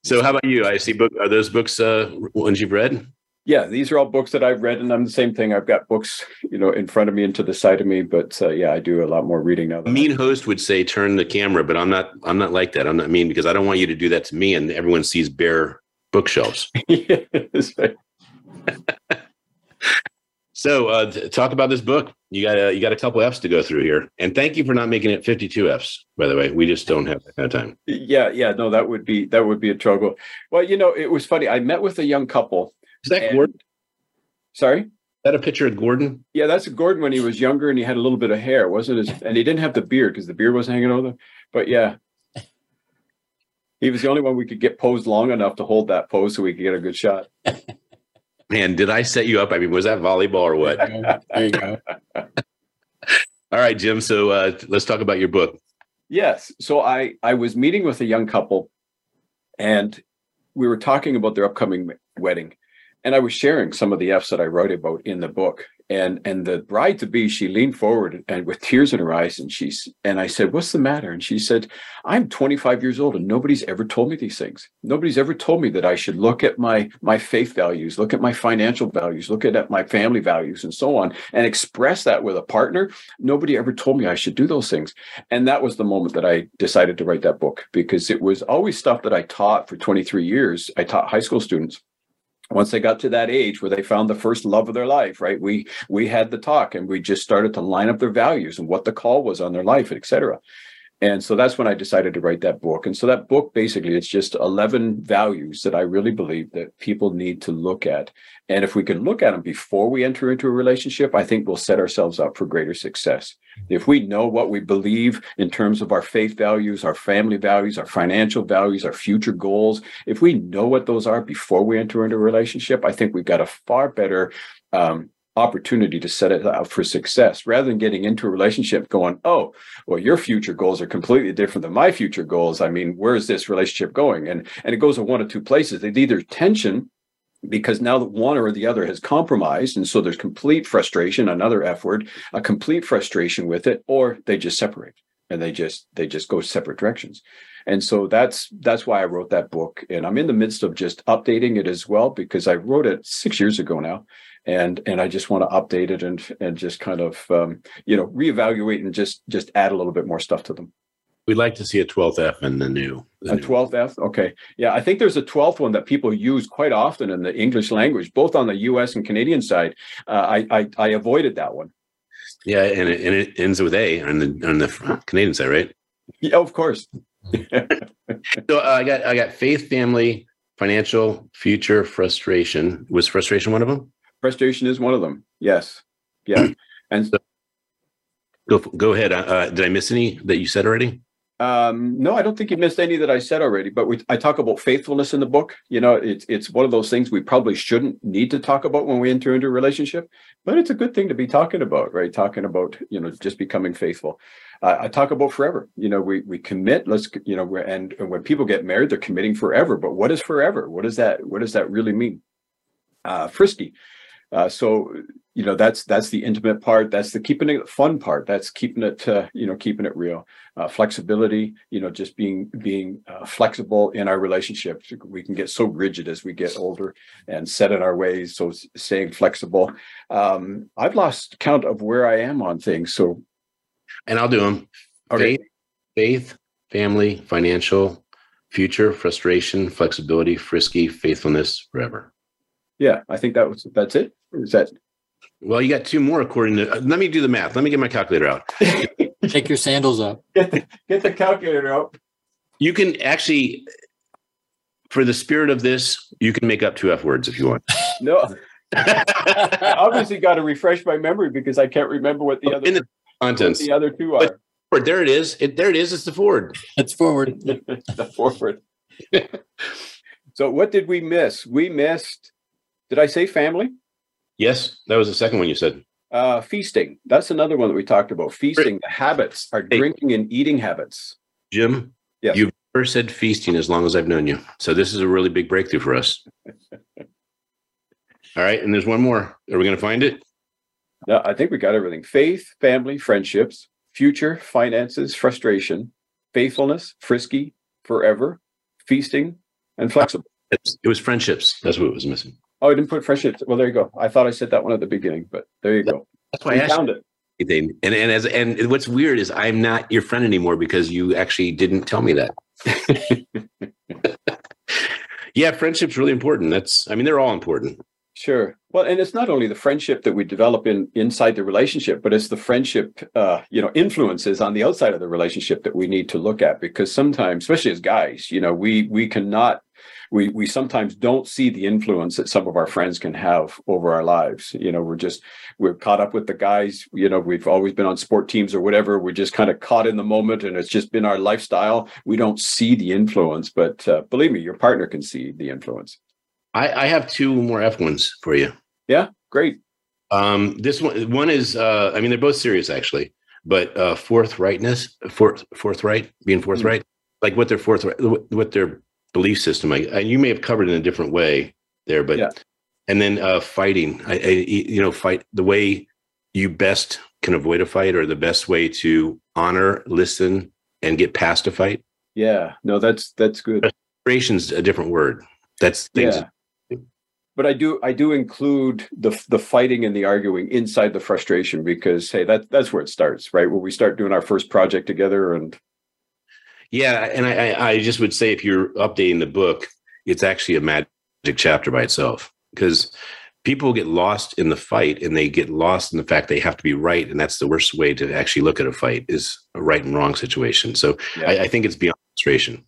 So how about you? I see book. Are those books uh, ones you've read? Yeah, these are all books that I've read, and I'm the same thing. I've got books, you know, in front of me and to the side of me. But uh, yeah, I do a lot more reading now. A Than mean host would say, "Turn the camera," but I'm not. I'm not like that. I'm not mean because I don't want you to do that to me, and everyone sees bare bookshelves. Yes. So uh, talk about this book. You got a you got a couple Fs to go through here, and thank you for not making it 52 Fs. By the way, we just don't have that kind of time. yeah, yeah, no, that would be that would be a struggle. Well, you know, it was funny. I met with a young couple. Is that and- Gordon? Is Sorry. that a picture of Gordon? Yeah, that's Gordon when he was younger and he had a little bit of hair, wasn't it? And he didn't have the beard because the beard wasn't hanging over. But yeah, he was the only one we could get posed long enough to hold that pose so we could get a good shot. Man, did I set you up? I mean, was that volleyball or what? There you go. All right, Jim. So uh, let's talk about your book. Yes. So I I was meeting with a young couple, and we were talking about their upcoming wedding, and I was sharing some of the F's that I wrote about in the book. And and the bride to be, she leaned forward and with tears in her eyes, and she's and I said, "What's the matter?" And she said, "I'm 25 years old, and nobody's ever told me these things. Nobody's ever told me that I should look at my my faith values, look at my financial values, look at, my family values, and so on, and express that with a partner. Nobody ever told me I should do those things." And that was the moment that I decided to write that book because it was always stuff that I taught for 23 years. I taught high school students. Once they got to that age where they found the first love of their life, right? We we had the talk and we just started to line up their values and what the call was on their life, et cetera. And so that's when I decided to write that book. And so that book basically it's just 11 values that I really believe that people need to look at. And if we can look at them before we enter into a relationship, I think we'll set ourselves up for greater success. If we know what we believe in terms of our faith values, our family values, our financial values, our future goals, if we know what those are before we enter into a relationship, I think we've got a far better um, opportunity to set it up for success rather than getting into a relationship going, oh, well, your future goals are completely different than my future goals. I mean, where is this relationship going? And and it goes in one of two places. It's either tension because now that one or the other has compromised and so there's complete frustration another f word a complete frustration with it or they just separate and they just they just go separate directions and so that's that's why i wrote that book and i'm in the midst of just updating it as well because i wrote it six years ago now and and i just want to update it and and just kind of um, you know reevaluate and just just add a little bit more stuff to them We'd like to see a 12th F in the new. the a new- 12th F? Okay. Yeah, I think there's a 12th one that people use quite often in the English language, both on the US and Canadian side. Uh, I, I I avoided that one. Yeah, and it, and it ends with A on the on the Canadian side, right? Yeah, of course. So uh, I got I got faith, family, financial, future, frustration. Was frustration one of them? Frustration is one of them. Yes. Yeah. And Go go ahead. Uh, uh, did I miss any that you said already? Um, no, I don't think you missed any that I said already. But we, I talk about faithfulness in the book. You know, it's it's one of those things we probably shouldn't need to talk about when we enter into a relationship, but it's a good thing to be talking about, right? Talking about you know just becoming faithful. Uh, I talk about forever. You know, we we commit. Let's you know, and, and when people get married, they're committing forever. But what is forever? What does that What does that really mean? Uh, frisky. Uh, so you know that's that's the intimate part that's the keeping it fun part that's keeping it uh, you know keeping it real uh, flexibility you know just being being uh, flexible in our relationships we can get so rigid as we get older and set in our ways so staying flexible um, i've lost count of where i am on things so And I'll do them. Okay. Faith, faith, family, financial, future, frustration, flexibility, frisky, faithfulness, forever. yeah i think that was that's it is that Well, you got two more according to. uh, let me do the math. Let me get my calculator out. Take your sandals up. get the, get the calculator out You can actually, for the spirit of this, you can make up two F words if you want. No. I obviously got to refresh my memory because I can't remember what the other In the what contents. the other two are. Forward, There it is. It, there it is. It's the forward. It's forward. the forward. so what did we miss? We missed. Did I say family? Yes, that was the second one you said. Uh, feasting. That's another one that we talked about. Feasting. The habits are Hey. drinking and eating habits. Jim, Yes. you've never said feasting as long as I've known you. So this is a really big breakthrough for us. All right. And there's one more. Are we going to find it? No, I think we got everything. Faith, family, friendships, future, finances, frustration, faithfulness, frisky, forever, feasting, and flexible. It was friendships. That's what was missing. Oh, I didn't put friendships. Well, there you go. I thought I said that one at the beginning, but there you go. That's why We I asked found it. you. And, and as and what's weird is I'm not your friend anymore because you actually didn't tell me that. yeah, friendship's really important. That's I mean, they're all important. Sure. Well, and it's not only the friendship that we develop in inside the relationship, but it's the friendship, uh, you know, influences on the outside of the relationship that we need to look at. Because sometimes, especially as guys, you know, we we cannot, we we sometimes don't see the influence that some of our friends can have over our lives. You know, we're just we're caught up with the guys. You know, we've always been on sport teams or whatever. We're just kind of caught in the moment, and it's just been our lifestyle. We don't see the influence, but uh, believe me, your partner can see the influence. I, I have two more F ones for you. Yeah, great. Um, this one one is uh, I mean they're both serious actually, but uh, forthrightness, forth forthright, being forthright, like what their forthright, what their belief system. I, and you may have covered in a different way there, but Yeah. and then uh, fighting. I, I you know fight the way you best can avoid a fight, or the best way to honor, listen, and get past a fight. Yeah, no, that's that's good. Frustration's a different word. That's things. Yeah. But I do I do include the the fighting and the arguing inside the frustration because hey, that that's where it starts, right? Where we start doing our first project together and Yeah, and I, I, I just would say if you're updating the book, it's actually a magic chapter by itself because people get lost in the fight and they get lost in the fact they have to be right, and that's the worst way to actually look at a fight is a right and wrong situation. So Yeah. I, I think it's beyond frustration,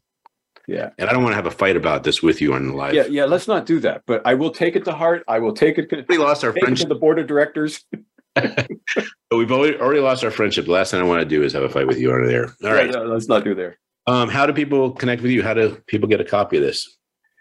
yeah. and I don't want to have a fight about this with you on the live. Yeah, yeah, let's not do that. But I will take it to heart. I will take it, We lost our it to friendship. the board of directors. We've already, already lost our friendship. The last thing I want to do is have a fight with you on there. All right. Yeah, no, let's not do there. Um, how do people connect with you? How do people get a copy of this?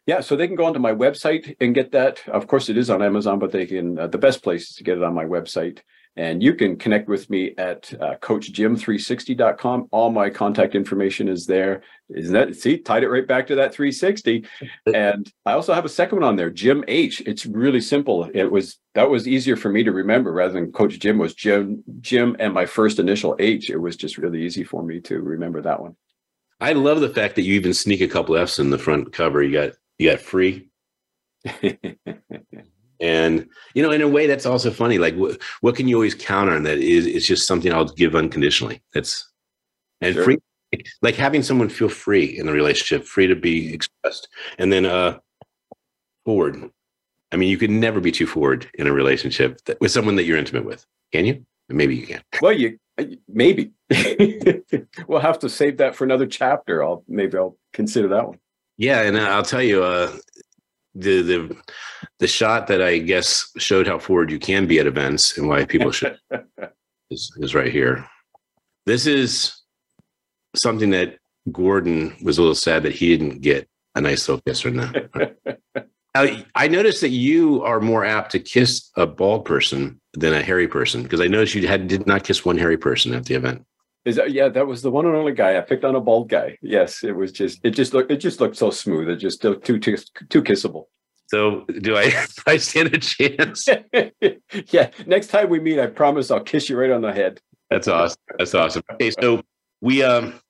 Yeah, so they can go onto my website and get that. Of course, it is on Amazon, but they can. Uh, the best place is to get it on my website, and you can connect with me at uh, CoachJim360.com. All my contact information is there. Isn't that see? Tied it right back to that 360. And I also have a second one on there, Jim H. It's really simple. It was that was easier for me to remember rather than Coach Jim was Jim Jim and my first initial H. It was just really easy for me to remember that one. I love the fact that you even sneak a couple F's in the front cover. You got you got free, and you know, in a way, that's also funny. Like, what what can you always count on? That is, it's just something I'll give unconditionally. That's and Sure. free, like having someone feel free in the relationship, free to be expressed, and then uh forward. I mean, you can never be too forward in a relationship that, with someone that you're intimate with. Can you? Maybe you can. Well, you maybe we'll have to save that for another chapter. I'll maybe I'll consider that one. Yeah, and I'll tell you, uh, the the the shot that I guess showed how forward you can be at events and why people should is, is right here. This is something that Gordon was a little sad that he didn't get a nice little from that. Now, I noticed that you are more apt to kiss a bald person than a hairy person because I noticed you had did not kiss one hairy person at the event. Is that yeah? That was the one and only guy I picked on a bald guy. Yes, it was just it just looked it just looked so smooth. It just looked too too too kissable. So, do I, do I stand a chance? yeah. Next time we meet, I promise I'll kiss you right on the head. That's awesome. That's awesome. Okay, so we um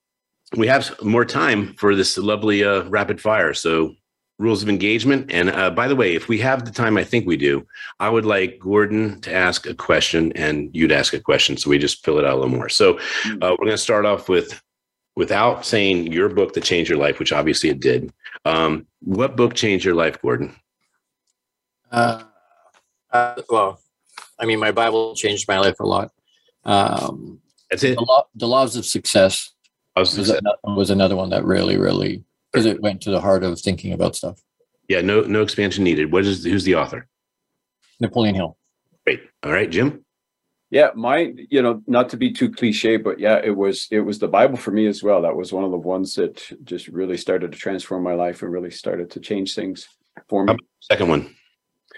we have more time for this lovely uh rapid fire. So rules of engagement. And uh, by the way, if we have the time, I think we do. I would like Gordon to ask a question and you'd ask a question. So we just fill it out a little more. So uh, we're going to start off with without saying your book that changed your life, which obviously it did. Um, what book changed your life, Gordon? Uh, uh, well, I mean, my Bible changed my life a lot. Um, That's it. the, law, the laws of success was was another one that really, really because it went to the heart of thinking about stuff. Yeah, no no expansion needed. What is who's the author? Napoleon Hill. Great. All right, Jim. Yeah, mine, you know, not to be too cliche, but yeah, it was it was the Bible for me as well. That was one of the ones that just really started to transform my life and really started to change things for me. Second one.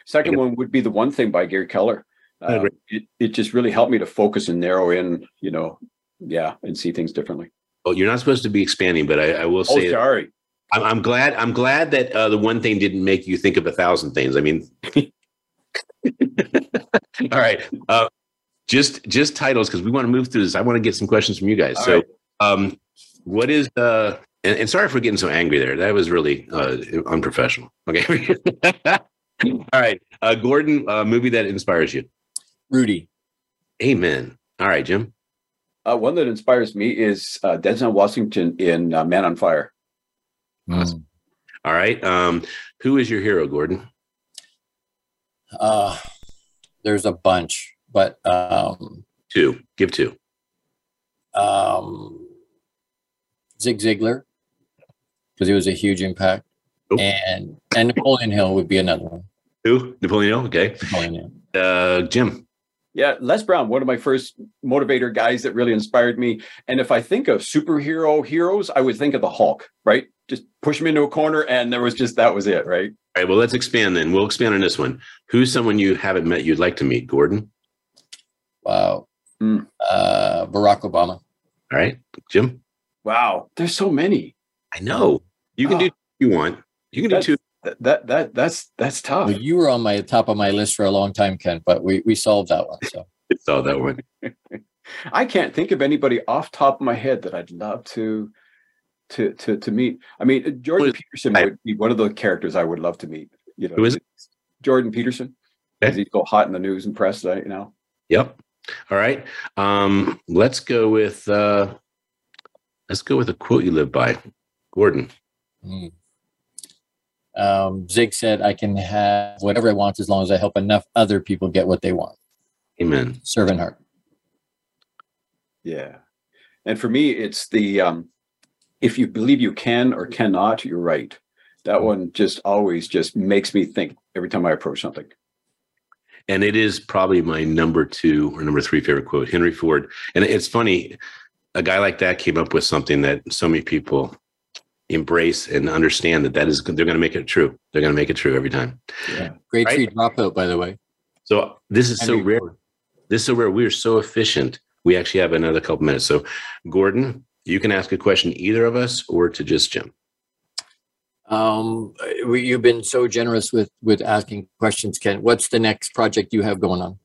Second one would be the one thing by Gary Keller. Oh, Uh, great. it, it just really helped me to focus and narrow in, you know, yeah, and see things differently. Well, you're not supposed to be expanding, but I, I will Oh, say that sorry. I'm, I'm glad. I'm glad that uh, the one thing didn't make you think of a thousand things. I mean, all right. Uh, just just titles because we want to move through this. I want to get some questions from you guys. All so, right. um, what is uh? And, and sorry for getting so angry there. That was really uh, unprofessional. Okay. all right, uh, Gordon. Uh, movie that inspires you. Rudy. Amen. All right, Jim. Uh, one that inspires me is uh, Denzel Washington in uh, Man on Fire. Awesome. All right. Um, who is your hero, Gordon? Uh, there's a bunch, but um, Two. Give two. um, Zig Ziglar, because he was a huge impact, Nope. and and Napoleon Hill would be another one. Who? Napoleon. Hill? Okay. Napoleon Hill. Uh, Jim. Yeah, Les Brown, one of my first motivator guys that really inspired me. And if I think of superhero heroes, I would think of the Hulk, right? Just push him into a corner, and there was just that was it, right? All right. Well, let's expand then. We'll expand on this one. Who's someone you haven't met you'd like to meet, Gordon? Wow. Mm. Uh, Barack Obama. All right, Jim. Wow, there's so many. I know you can do Oh. two if you want. You can do two. That that, that that's that's tough. Well, you were on my top of my list for a long time, Ken, but we we solved that one. So Saw that one. I can't think of anybody off top of my head that I'd love to to to to meet. I mean, Jordan Well, Peterson I- would be one of the characters I would love to meet. You know, Who is it? Jordan Peterson. Okay. He's he go hot in the news and press right now? Yep. All right. Um, let's go with uh, let's go with a quote you live by, Gordon. mm. um, Zig said, "I can have whatever I want as long as I help enough other people get what they want." Amen. Servant heart. Yeah. And for me, it's the um, if you believe you can or mm-hmm. cannot, you're right. That mm-hmm. one just always just makes me think every time I approach something. And it is probably my number two or number three favorite quote, Henry Ford. And it's funny, a guy like that came up with something that so many people embrace and understand that that is they're going to make it true. They're going to make it true every time. Great Right. free dropout, by the way. So this is so rare. Ford. This is so rare. We are so efficient. We actually have another couple minutes. So, Gordon, you can ask a question either of us or to just Jim. Um, you've been so generous with with asking questions, Ken. What's the next project you have going on?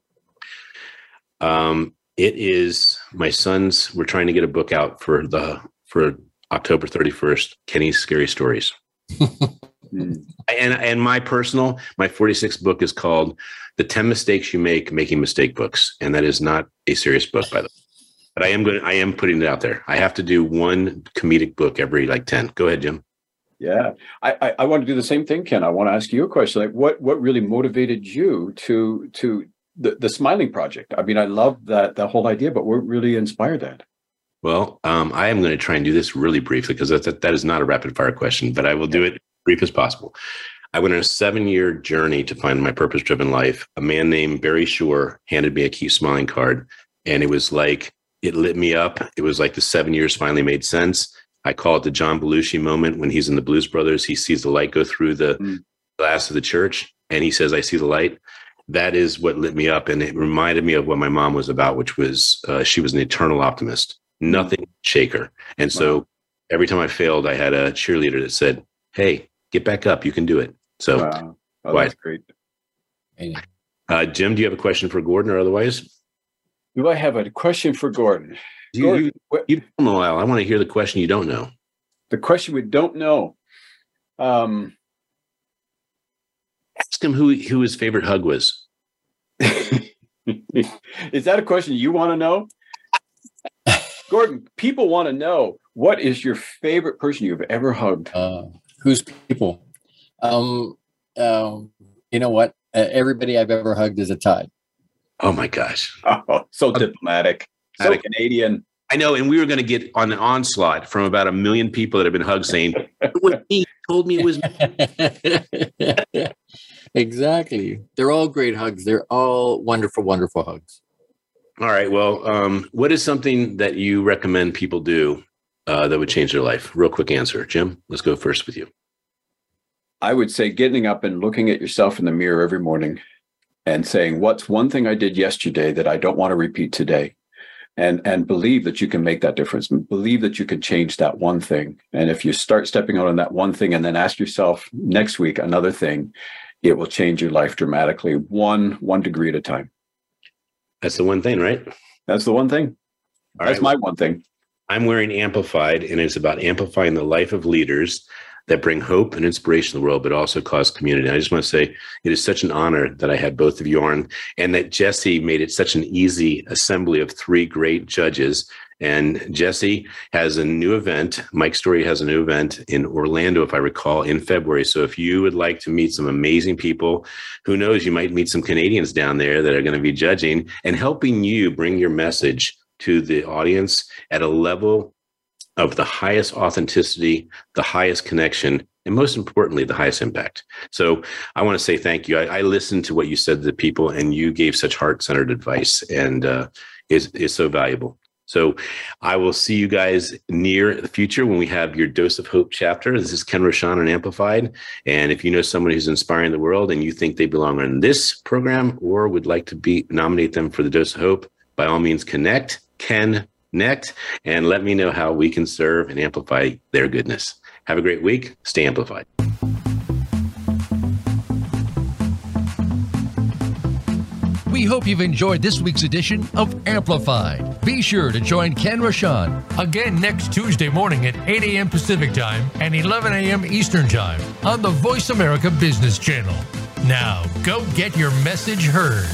Um, it is my son's. We're trying to get a book out for the for October thirty first. Kenny's scary stories. And and my personal my forty sixth book is called "The Ten Mistakes You Make Making Mistake Books," and that is not a serious book, by the way. But I am going. I am putting it out there. I have to do one comedic book every like ten. Go ahead, Jim. Yeah, I, I I want to do the same thing, Ken. I want to ask you a question. Like, what what really motivated you to to the the Smiling Project? I mean, I love that that whole idea, but what really inspired that? Well, um, I am going to try and do this really briefly because that, that, that is not a rapid fire question, but I will do it brief as possible. I went on a seven year journey to find my purpose driven life. A man named Barry Shore handed me a Keep Smiling card, and it was like it lit me up. It was like the seven years finally made sense. I call it the John Belushi moment when he's in the Blues Brothers. He sees the light go through the Mm. glass of the church, and he says, "I see the light." That is what lit me up, and it reminded me of what my mom was about, which was uh, she was an eternal optimist. Nothing shaker. shake her, and so every time I failed, I had a cheerleader that said, "Hey, get back up. You can do it." So, Wow, oh, that's great. uh, Jim, do you have a question for Gordon, or otherwise? Do I have a question for Gordon? You, Gordon, you, what- you've been a while. I want to hear the question you don't know. the question we don't know. Um, Ask him who who his favorite hug was. is that a question you want to know? Gordon, people want to know what is your favorite person you've ever hugged? Uh, who's people? Um, um, you know what? Uh, everybody I've ever hugged is a tie. Oh my gosh! Oh, so diplomatic, so Attic- Canadian. I know, and we were going to get on an onslaught from about a million people that have been hugged saying, "It was me." Told me it was me. exactly. They're all great hugs. They're all wonderful, wonderful hugs. All right. Well, um, what is something that you recommend people do uh, that would change their life? Real quick answer, Jim. Let's go first with you. I would say getting up and looking at yourself in the mirror every morning and saying, "What's one thing I did yesterday that I don't want to repeat today?" and and believe that you can make that difference. Believe that you can change that one thing. And if you start stepping out on that one thing and then ask yourself next week another thing it will change your life dramatically one one degree at a time. That's the one thing right? That's the one thing. All that's right. my one thing. I'm wearing amplified and it's about amplifying the life of leaders that bring hope and inspiration to the world, but also cause community. I just want to say it is such an honor that I had both of you on and that Jesse made it such an easy assembly of three great judges. And Jesse has a new event. Mike Story has a new event in Orlando, if I recall, in February. So if you would like to meet some amazing people, who knows, you might meet some Canadians down there that are going to be judging and helping you bring your message to the audience at a level of the highest authenticity, the highest connection, and most importantly, the highest impact. So I want to say thank you. I, I listened to what you said to the people, and you gave such heart centered advice, and uh, is is so valuable. So I will see you guys near the future when we have your Dose of Hope chapter. This is Ken Rochon and Amplified. And if you know someone who's inspiring the world and you think they belong on this program or would like to be nominate them for the Dose of Hope, by all means connect. Ken connect and let me know how we can serve and amplify their goodness. Have a great week. Stay amplified. We hope you've enjoyed this week's edition of Amplified. Be sure to join Ken Rochon again next Tuesday morning at 8 a.m. Pacific Time and 11 a.m. Eastern Time on the Voice America Business Channel. Now, go get your message heard.